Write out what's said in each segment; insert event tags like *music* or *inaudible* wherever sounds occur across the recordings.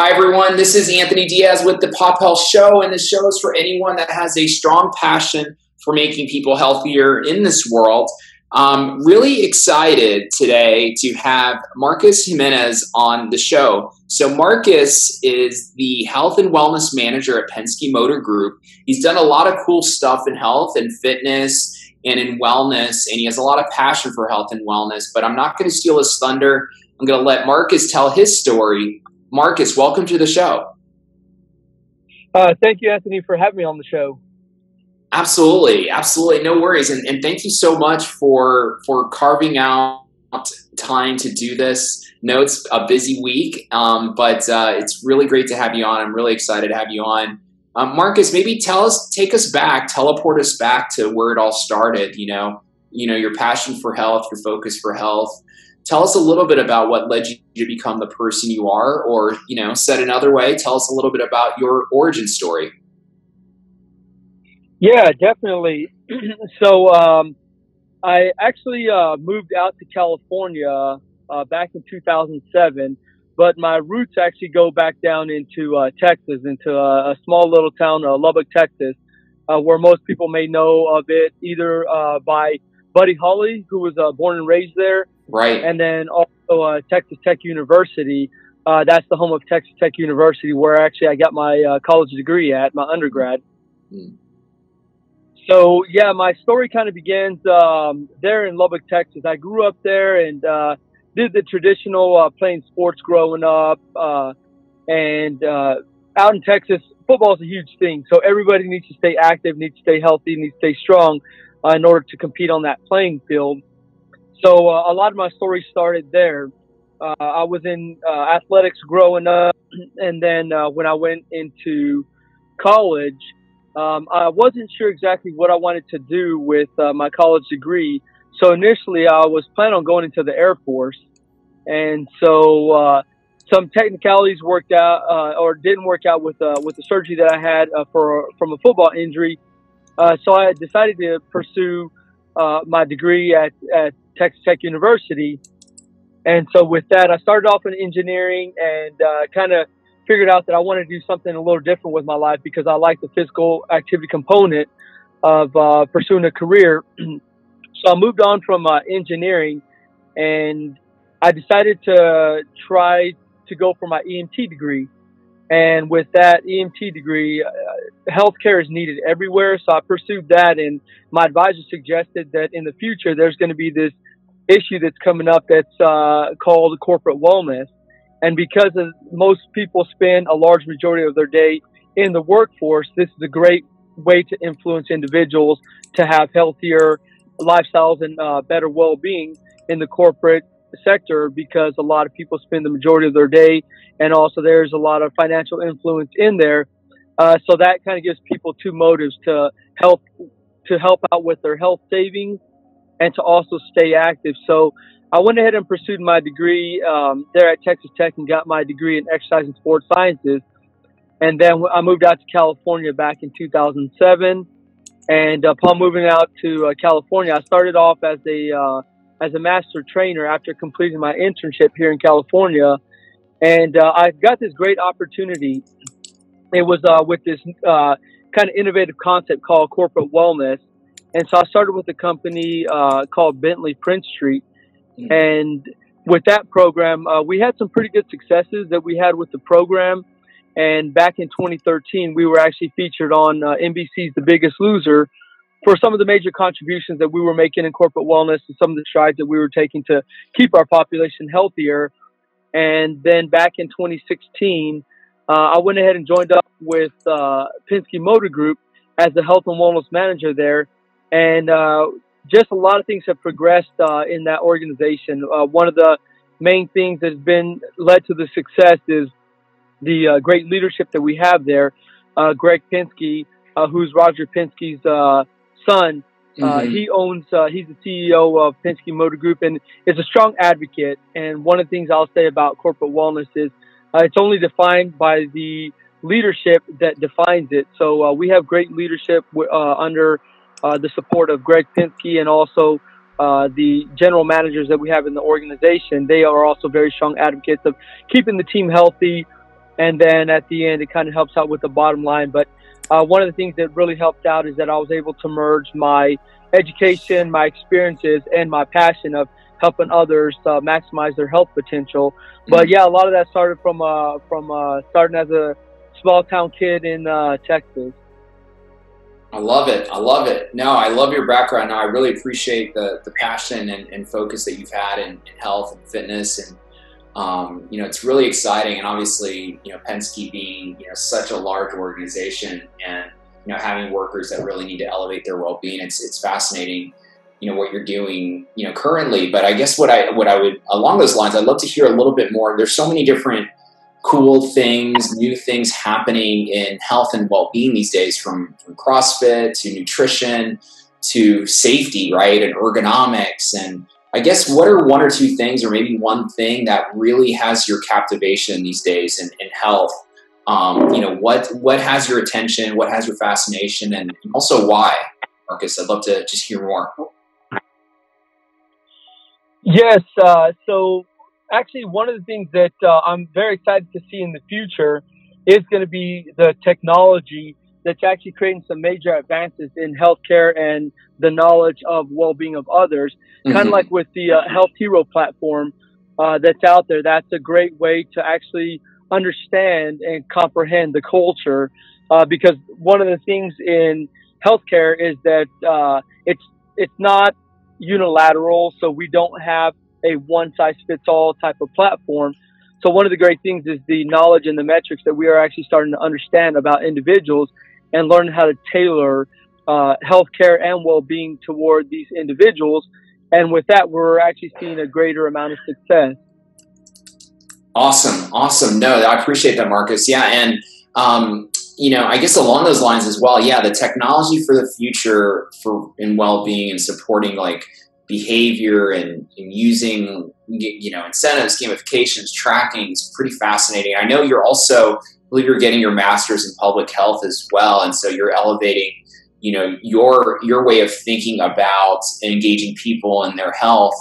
Hi, everyone. This is Anthony Diaz with the Pop Health Show, and this show is for anyone that has a strong passion for making people healthier in this world. Um, really excited today to have Marcus Jimenez on the show. So, Marcus is the health and wellness manager at Penske Motor Group. He's done a lot of cool stuff in health and fitness and in wellness, and he has a lot of passion for health and wellness. But I'm not going to steal his thunder. I'm going to let Marcus tell his story Marcus, welcome to the show. Uh, thank you, Anthony, for having me on the show. Absolutely, absolutely, no worries, and, and thank you so much for for carving out time to do this. No, it's a busy week, um, but uh, it's really great to have you on. I'm really excited to have you on. Um, Marcus, maybe tell us, take us back, teleport us back to where it all started. You know, you know, your passion for health, your focus for health, tell us a little bit about what led you to become the person you are or you know said another way tell us a little bit about your origin story. Yeah definitely. *clears throat* So um, i actually uh, moved out to california uh, back in 2007 but my roots actually go back down into uh, texas into a, a, small little town uh, lubbock texas uh, where most people may know of it either uh, by buddy holly who was born and raised there Right. And then also uh, Texas Tech University. Uh, that's the home of Texas Tech University, where actually I got my uh, college degree at my undergrad. Mm. So yeah, my story kind of begins um, there in Lubbock, Texas. I grew up there and uh, did the traditional uh, playing sports growing up, uh, and out in Texas, football is a huge thing. So everybody needs to stay active, needs to stay healthy, needs to stay strong in order to compete on that playing field. So uh, a lot of my story started there. Uh, I was in uh, athletics growing up, *clears throat* and then uh, when I went into college, um, I wasn't sure exactly what I wanted to do with uh, my college degree. So initially, I was planning on going into the Air Force, and so uh, some technicalities worked out or didn't work out with with the surgery that I had for from a football injury. so I decided to pursue my degree at, at Texas Tech University. And so with that, I started off in engineering and uh, kind of figured out that I wanted to do something a little different with my life because I like the physical activity component of uh, pursuing a career. *clears throat* so I moved on from uh, engineering and I decided to try to go for my EMT degree. And with that EMT degree, uh, healthcare is needed everywhere. So I pursued that. And my advisor suggested that in the future, there's going to be this issue that's coming up that's uh, called corporate wellness. And because of, most people spend a large majority of their day in the workforce, this is a great way to influence individuals to have healthier lifestyles and uh, better well-being in the corporate sector because a lot of people spend the majority of their day and also there's a lot of financial influence in there uh, so that kind of gives people two motives to help to help out with their health savings and to also stay active. So I went ahead and pursued my degree um, there at Texas Tech and got my degree in exercise and sports sciences. And then I moved out to California back in 2007. And upon moving out to uh, California, I started off as a uh, as a master trainer after completing my internship here in California. And uh, I got this great opportunity. It was uh, with this uh, kind of innovative concept called corporate wellness and so I started with a company uh, called Bentley Prince Street. Mm-hmm. And with that program, uh, we had some pretty good successes that we had with the program. And back in 2013, we were actually featured on uh, NBC's The Biggest Loser for some of the major contributions that we were making in corporate wellness and some of the strides that we were taking to keep our population healthier. And then back in 2016, uh, I went ahead and joined up with uh, Penske Motor Group as the health and wellness manager there and uh, just a lot of things have progressed uh, in that organization. Uh, one of the main things that's been led to the success is the uh, great leadership that we have there. Uh, Greg Penske, uh, who's Roger Penske's son, mm-hmm. he owns. he's the CEO of Penske Motor Group and is a strong advocate. And one of the things I'll say about corporate wellness is it's only defined by the leadership that defines it. So we have great leadership under the support of Greg Penske and also uh, the general managers that we have in the organization. They are also very strong advocates of keeping the team healthy and then at the end it kind of helps out with the bottom line. But uh, one of the things that really helped out is that I was able to merge my education, my experiences, and my passion of helping others uh, maximize their health potential. But mm-hmm. yeah, a lot of that started from uh, from uh, starting as a small town kid in uh, Texas. I love it. I love it. No, I love your background. Now, I really appreciate the, the passion and, and focus that you've had in, in health and fitness. And, um, you know, it's really exciting. And obviously, you know, Penske being, you know, such a large organization and, you know, having workers that really need to elevate their well-being, it's, it's fascinating, you know, what you're doing, you know, currently. But I guess what I, what I would, along those lines, I'd love to hear a little bit more. There's so many different cool things, new things happening in health and well-being these days, from, from CrossFit to nutrition to safety, right, and ergonomics. And I guess what are one or two things, or maybe one thing that really has your captivation these days in, in health? Um, you know, what what has your attention? What has your fascination, and also why, Marcus? I'd love to just hear more. Yes. Uh, so actually one of the things that uh, I'm very excited to see in the future is going to be the technology that's actually creating some major advances in healthcare and the knowledge of well-being of others. Mm-hmm. Kind of like with the uh, Health Hero platform uh, that's out there. That's a great way to actually understand and comprehend the culture. Uh, because one of the things in healthcare is that uh, it's it's not unilateral, so we don't have a one size fits all type of platform. So one of the great things is the knowledge and the metrics that we are actually starting to understand about individuals and learn how to tailor uh, healthcare and well-being toward these individuals. And with that, we're actually seeing a greater amount of success. Awesome, awesome. No, I appreciate that, Marcus. Yeah, and um, you know, I guess along those lines as well. Yeah, the technology for the future for in well-being and supporting like behavior and, and, using you know incentives, gamifications, tracking is pretty fascinating. I know you're also I believe you're getting your master's in public health as well, and so you're elevating you know your your way of thinking about engaging people in their health.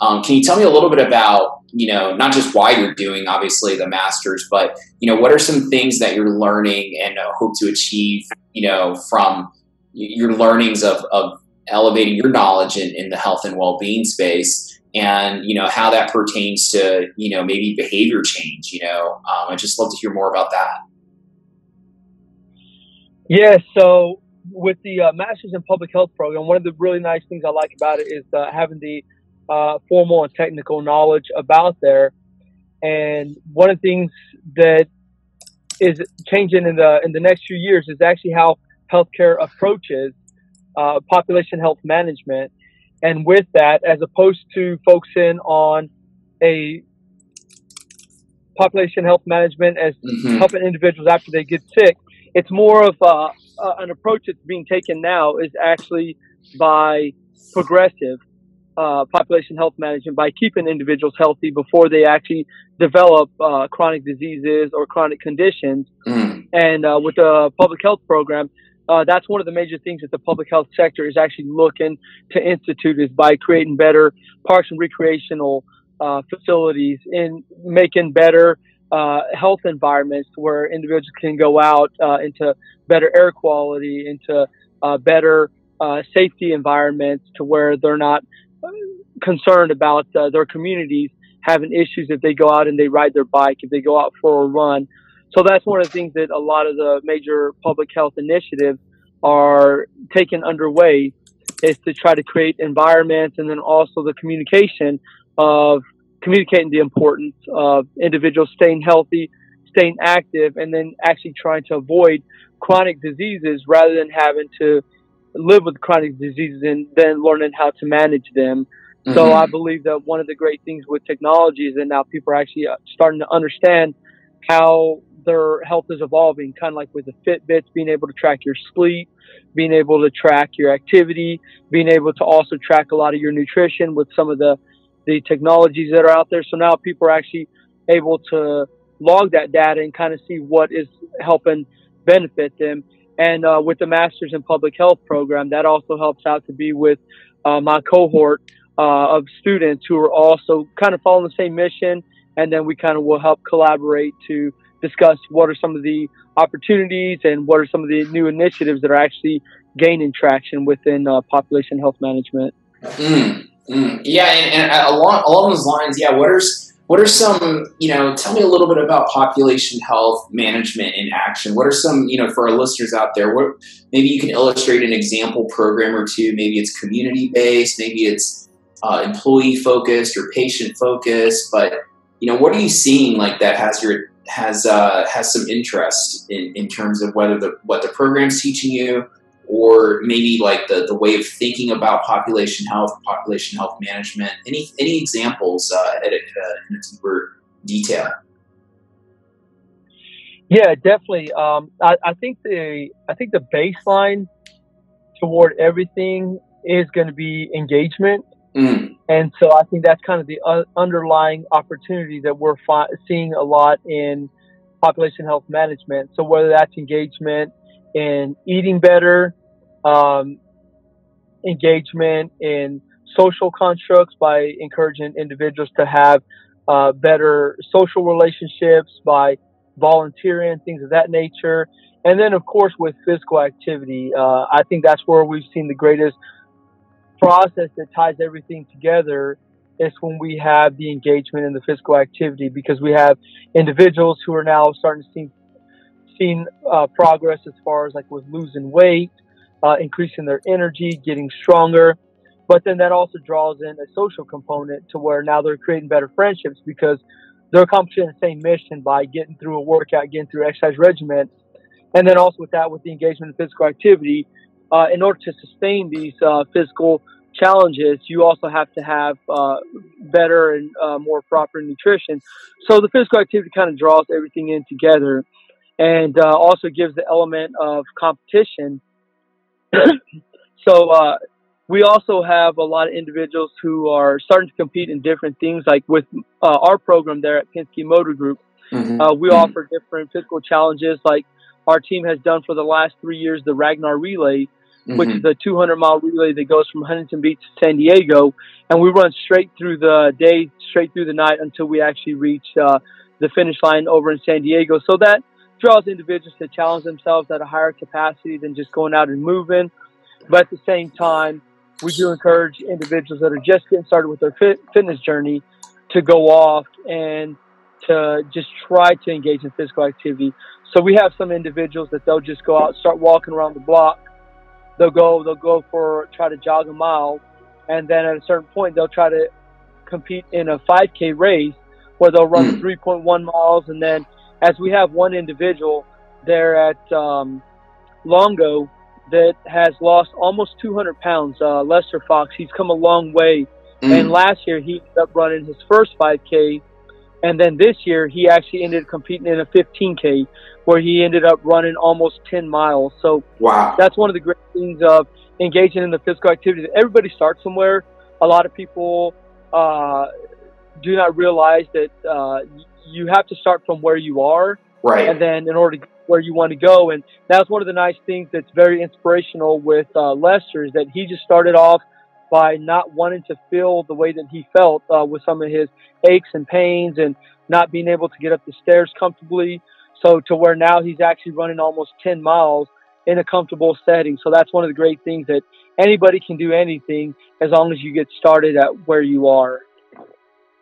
Um, can you tell me a little bit about you know not just why you're doing obviously the masters, but you know what are some things that you're learning and uh, hope to achieve you know from your learnings of, of elevating your knowledge in, in the health and well-being space and you know how that pertains to you know maybe behavior change you know um, i'd just love to hear more about that. Yeah so with the uh, masters in public health program one of the really nice things i like about it is uh, having the uh, formal and technical knowledge about there. And one of the things that is changing in the in the next few years is actually how healthcare approaches uh, population health management. And with that, as opposed to focusing on a population health management as mm-hmm. helping individuals after they get sick, it's more of uh, uh, an approach that's being taken now is actually by progressive uh, population health management by keeping individuals healthy before they actually develop uh, chronic diseases or chronic conditions. Mm. And uh, with the public health program, uh, that's one of the major things that the public health sector is actually looking to institute is by creating better parks and recreational uh, facilities and making better uh, health environments where individuals can go out uh, into better air quality, into uh, better uh, safety environments to where they're not concerned about their communities having issues if they go out and they ride their bike, if they go out for a run, so that's one of the things that a lot of the major public health initiatives are taken underway is to try to create environments and then also the communication of communicating the importance of individuals staying healthy, staying active, and then actually trying to avoid chronic diseases rather than having to live with chronic diseases and then learning how to manage them. Mm-hmm. So I believe that one of the great things with technology is that now people are actually uh, starting to understand how their health is evolving, kind of like with the Fitbits, being able to track your sleep, being able to track your activity, being able to also track a lot of your nutrition with some of the, the technologies that are out there. So now people are actually able to log that data and kind of see what is helping benefit them. And uh, with the Masters in Public Health program, that also helps out to be with uh, my cohort uh, of students who are also kind of following the same mission. And then we kind of will help collaborate to discuss what are some of the opportunities and what are some of the new initiatives that are actually gaining traction within uh, population health management. Mm, mm. Yeah, and, and, uh, along along those lines, yeah, what are what are some you know? Tell me a little bit about population health management in action. What are some you know for our listeners out there? What maybe you can illustrate an example program or two. Maybe it's community based. Maybe it's uh, employee focused or patient focused. But you know, what are you seeing like that has your has uh, has some interest in, in terms of whether the what the program's teaching you or maybe like the, the way of thinking about population health, population health management. Any any examples uh, at, a, in a deeper detail? Yeah, definitely. Um, I, I, think the I think the baseline toward everything is going to be engagement, mm. And so I think that's kind of the uh, underlying opportunity that we're fi- seeing a lot in population health management. So whether that's engagement in eating better, um, engagement in social constructs by encouraging individuals to have uh, better social relationships by volunteering, things of that nature. And then, of course, with physical activity, uh, I think that's where we've seen the greatest process that ties everything together is when we have the engagement in the physical activity because we have individuals who are now starting to see seen uh, progress as far as like with losing weight, uh, increasing their energy, getting stronger. But then that also draws in a social component to where now they're creating better friendships because they're accomplishing the same mission by getting through a workout, getting through exercise regimen. And then also with that, with the engagement in physical activity, uh, in order to sustain these uh, physical challenges, you also have to have uh, better and uh, more proper nutrition. So the physical activity kind of draws everything in together and uh, also gives the element of competition *clears throat* so uh, we also have a lot of individuals who are starting to compete in different things. Like with uh, our program there at Penske Motor Group, mm-hmm. uh, we mm-hmm. offer different physical challenges. Like our team has done for the last three years, the Ragnar Relay, mm-hmm. which is a 200 mile relay that goes from Huntington Beach to San Diego, and we run straight through the day, straight through the night until we actually reach uh, the finish line over in San Diego. So that draws individuals to challenge themselves at a higher capacity than just going out and moving. But at the same time, we do encourage individuals that are just getting started with their fit, fitness journey to go off and to just try to engage in physical activity. So we have some individuals that they'll just go out, start walking around the block. They'll go, they'll go for try to jog a mile, and then at a certain point they'll try to compete in a 5K race where they'll run hmm. 3.1 miles, and then as we have one individual there at um, Longo that has lost almost 200 pounds, uh, Lester Fox. He's come a long way. Mm. And last year he ended up running his first 5K. And then this year he actually ended up competing in a 15K where he ended up running almost 10 miles. So wow. that's one of the great things of engaging in the physical activity. Everybody starts somewhere. A lot of people uh, do not realize that uh, you have to start from where you are, right? And then in order to where you want to go, and that's one of the nice things that's very inspirational with uh, Lester is that he just started off by not wanting to feel the way that he felt uh, with some of his aches and pains and not being able to get up the stairs comfortably. So to where now he's actually running almost 10 miles in a comfortable setting. So that's one of the great things that anybody can do anything as long as you get started at where you are.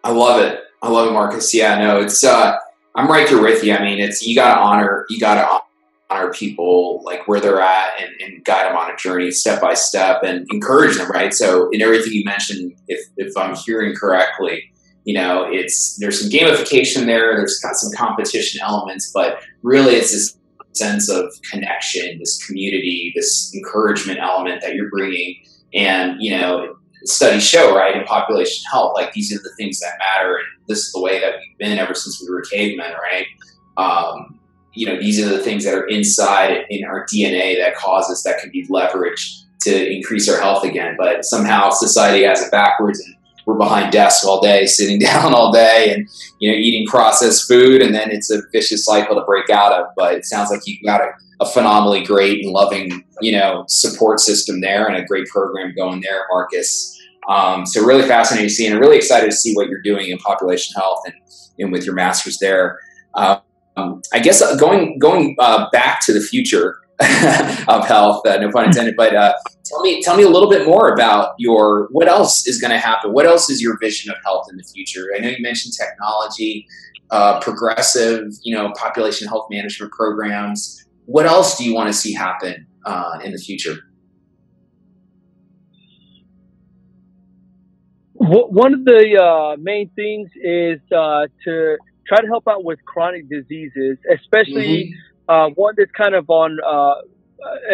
I love it. I love it, Marcus. Yeah, no, it's uh, I'm right there with you. I mean, it's you got to honor you got to honor people like where they're at and, and, guide them on a journey step by step and encourage them. Right. So in everything you mentioned, if if I'm hearing correctly, you know, it's there's some gamification there. There's got some competition elements, but really it's this sense of connection, this community, this encouragement element that you're bringing. And you know, studies show, right, in population health, like these are the things that matter, and this is the way that we've been ever since we were cavemen, right? Um, you know, these are the things that are inside in our DNA that cause us that can be leveraged to increase our health again. But somehow society has it backwards, and we're behind desks all day, *laughs* sitting down all day, and you know, eating processed food, and then it's a vicious cycle to break out of. But it sounds like you've got a, a phenomenally great and loving, you know, support system there, and a great program going there, Marcus. Um, so really fascinating to see, and really excited to see what you're doing in population health and, and with your masters there. Um, I guess uh, going going uh, back to the future *laughs* of health, uh, no pun intended. But uh, tell me tell me a little bit more about your what else is going to happen. What else is your vision of health in the future? I know you mentioned technology, uh, progressive, you know, population health management programs. What else do you want to see happen uh, in the future? One of the uh, main things is uh, to try to help out with chronic diseases, especially mm-hmm. uh, one that's kind of on uh,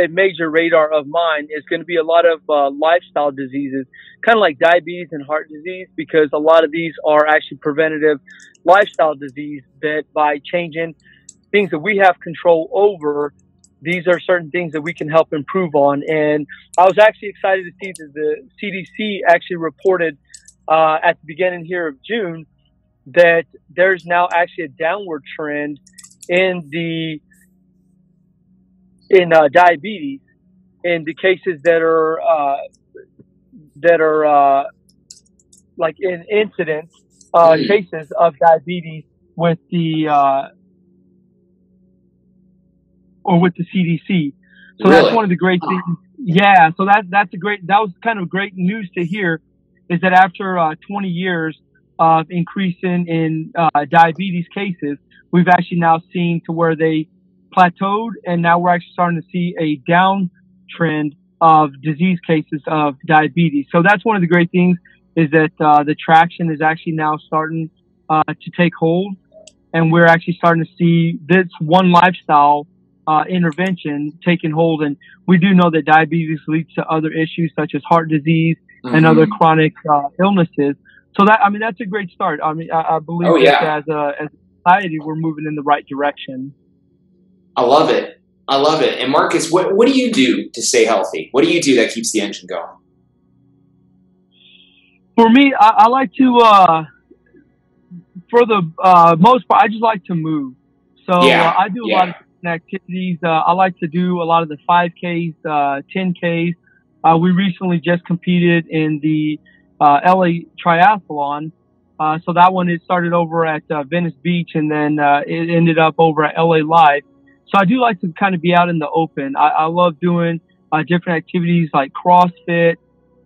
a major radar of mine is going to be a lot of uh, lifestyle diseases, kind of like diabetes and heart disease, because a lot of these are actually preventative lifestyle disease that by changing things that we have control over, these are certain things that we can help improve on. And I was actually excited to see that the CDC actually reported uh, at the beginning here of June that there's now actually a downward trend in the in uh, diabetes in the cases that are uh, that are uh, like in incidents uh, mm. cases of diabetes with the uh, or with the CDC. So really? that's one of the great things. Yeah, so that that's a great that was kind of great news to hear is that after uh, 20 years of increasing in uh, diabetes cases, we've actually now seen to where they plateaued, and now we're actually starting to see a downtrend of disease cases of diabetes. So that's one of the great things is that uh, the traction is actually now starting uh, to take hold, and we're actually starting to see this one lifestyle uh, intervention taking hold. And we do know that diabetes leads to other issues such as heart disease mm-hmm. and other chronic uh, illnesses. So that I mean that's a great start. I mean I, I believe oh, yeah. as a as a society we're moving in the right direction. I love it. I love it. And Marcus, what what do you do to stay healthy? What do you do that keeps the engine going? For me, I, I like to uh, for the uh, most part, I just like to move. So yeah. uh, I do a yeah. lot of activities. Uh, I like to do a lot of the 5Ks, 10Ks. Uh, uh, we recently just competed in the uh, LA Triathlon. Uh, so that one it started over at uh, Venice Beach, and then uh, it ended up over at LA Live. So I do like to kind of be out in the open. I, I love doing uh, different activities like CrossFit,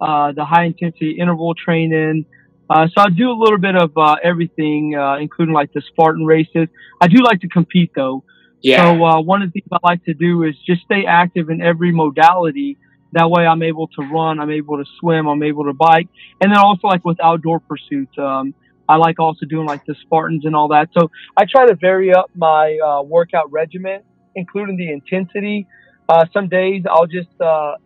uh, the high intensity interval training. Uh, so I do a little bit of uh, everything, uh, including like the Spartan races. I do like to compete though. Yeah. So uh, one of the things I like to do is just stay active in every modality that way I'm able to run, I'm able to swim, I'm able to bike. And then also like with outdoor pursuits, um, I like also doing like the Spartans and all that. So I try to vary up my uh, workout regimen, including the intensity. Uh, some days I'll just uh,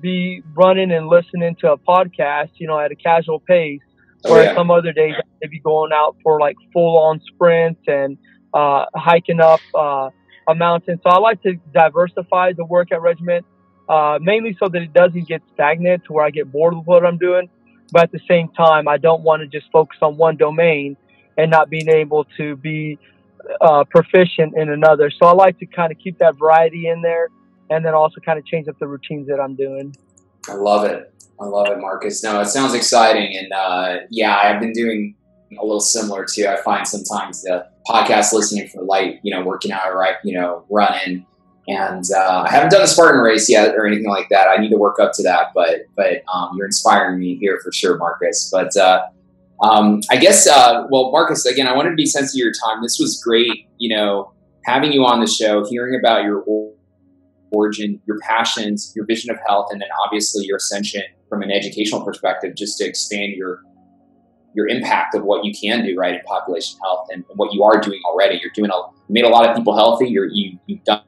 be running and listening to a podcast, you know, at a casual pace. Oh, yeah. some other days I may be going out for like full on sprints and uh, hiking up uh, a mountain. So I like to diversify the workout regimen uh, mainly so that it doesn't get stagnant to where I get bored with what I'm doing. But at the same time, I don't want to just focus on one domain and not being able to be uh, proficient in another. So I like to kind of keep that variety in there and then also kind of change up the routines that I'm doing. I love it. I love it, Marcus. No, it sounds exciting. And uh, yeah, I've been doing a little similar too. I find sometimes the podcast listening for light, you know, working out or you know, running and uh, I haven't done a Spartan race yet or anything like that. I need to work up to that, but but um, you're inspiring me here for sure, Marcus. But uh, um, I guess uh, well, Marcus, again, I wanted to be sensitive to your time. This was great, you know, having you on the show, hearing about your origin, your passions, your vision of health, and then obviously your ascension from an educational perspective, just to expand your your impact of what you can do right in population health and, and what you are doing already. You're doing a made a lot of people healthy. You're you you've done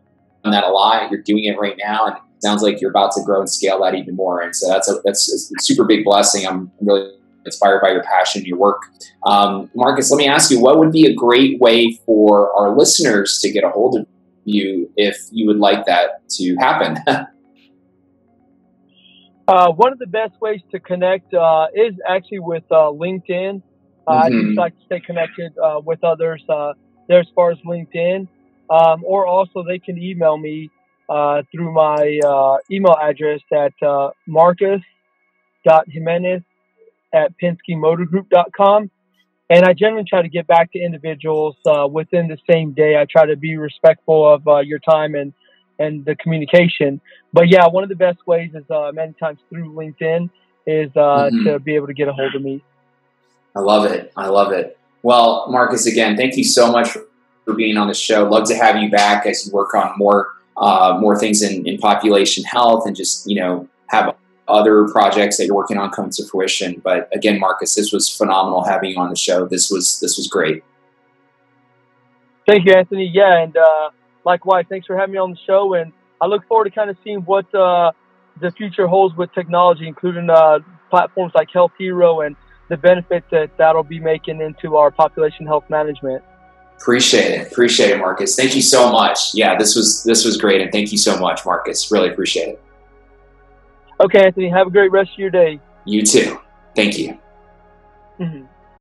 that a lot. You're doing it right now, and it sounds like you're about to grow and scale that even more. And so that's a that's a super big blessing. I'm really inspired by your passion, your work. Um, Marcus, let me ask you, what would be a great way for our listeners to get a hold of you if you would like that to happen? *laughs* uh, one of the best ways to connect uh, is actually with uh, LinkedIn. Mm-hmm. I just like to stay connected uh, with others uh, there as far as LinkedIn. Um, or also they can email me uh, through my uh, email address at uh, marcus.jimenez at penskemotorgroup.com. and I generally try to get back to individuals uh, within the same day. I try to be respectful of uh, your time and and the communication. But yeah, one of the best ways is uh, many times through LinkedIn is uh, mm-hmm. to be able to get a hold of me. I love it. I love it. Well, Marcus, again, thank you so much for being on the show. Love to have you back as you work on more uh, more things in, in population health and just you know have other projects that you're working on come to fruition. But again, Marcus, this was phenomenal having you on the show. This was this was great. Thank you, Anthony. Yeah, and uh, likewise, thanks for having me on the show. And I look forward to kind of seeing what uh, the future holds with technology, including uh, platforms like Health Hero and the benefits that that'll be making into our population health management. Appreciate it. Appreciate it, Marcus. Thank you so much. Yeah, this was this was great, and thank you so much, Marcus. Really appreciate it. Okay, Anthony. Have a great rest of your day. You too. Thank you. Mm-hmm.